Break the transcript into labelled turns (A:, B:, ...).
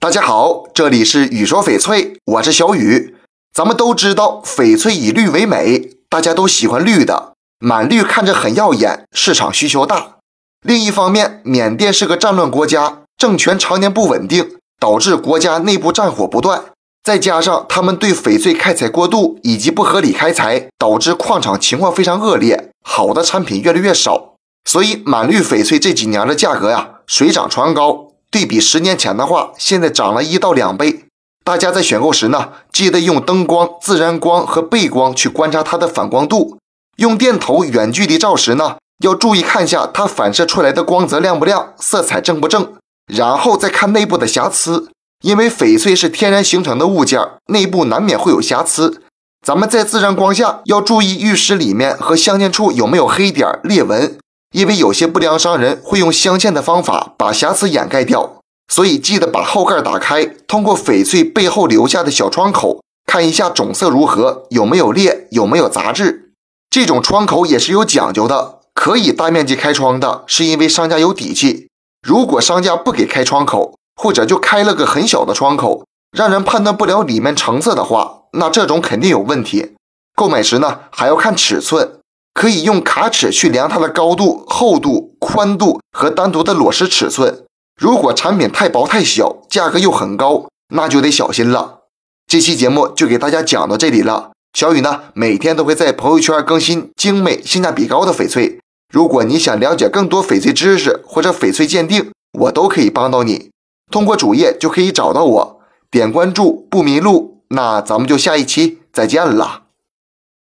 A: 大家好，这里是雨说翡翠，我是小雨。咱们都知道翡翠以绿为美，大家都喜欢绿的，满绿看着很耀眼，市场需求大。另一方面，缅甸是个战乱国家，政权常年不稳定，导致国家内部战火不断。再加上他们对翡翠开采过度以及不合理开采，导致矿场情况非常恶劣，好的产品越来越少。所以满绿翡翠这几年的价格呀，水涨船高。对比十年前的话，现在涨了一到两倍。大家在选购时呢，记得用灯光、自然光和背光去观察它的反光度。用电头远距离照时呢，要注意看一下它反射出来的光泽亮不亮，色彩正不正。然后再看内部的瑕疵，因为翡翠是天然形成的物件，内部难免会有瑕疵。咱们在自然光下要注意玉石里面和镶嵌处有没有黑点、裂纹。因为有些不良商人会用镶嵌的方法把瑕疵掩盖掉，所以记得把后盖打开，通过翡翠背后留下的小窗口看一下种色如何，有没有裂，有没有杂质。这种窗口也是有讲究的，可以大面积开窗的，是因为商家有底气。如果商家不给开窗口，或者就开了个很小的窗口，让人判断不了里面成色的话，那这种肯定有问题。购买时呢，还要看尺寸。可以用卡尺去量它的高度、厚度、宽度和单独的裸石尺寸。如果产品太薄太小，价格又很高，那就得小心了。这期节目就给大家讲到这里了。小雨呢，每天都会在朋友圈更新精美、性价比高的翡翠。如果你想了解更多翡翠知识或者翡翠鉴定，我都可以帮到你。通过主页就可以找到我，点关注不迷路。那咱们就下一期再见了。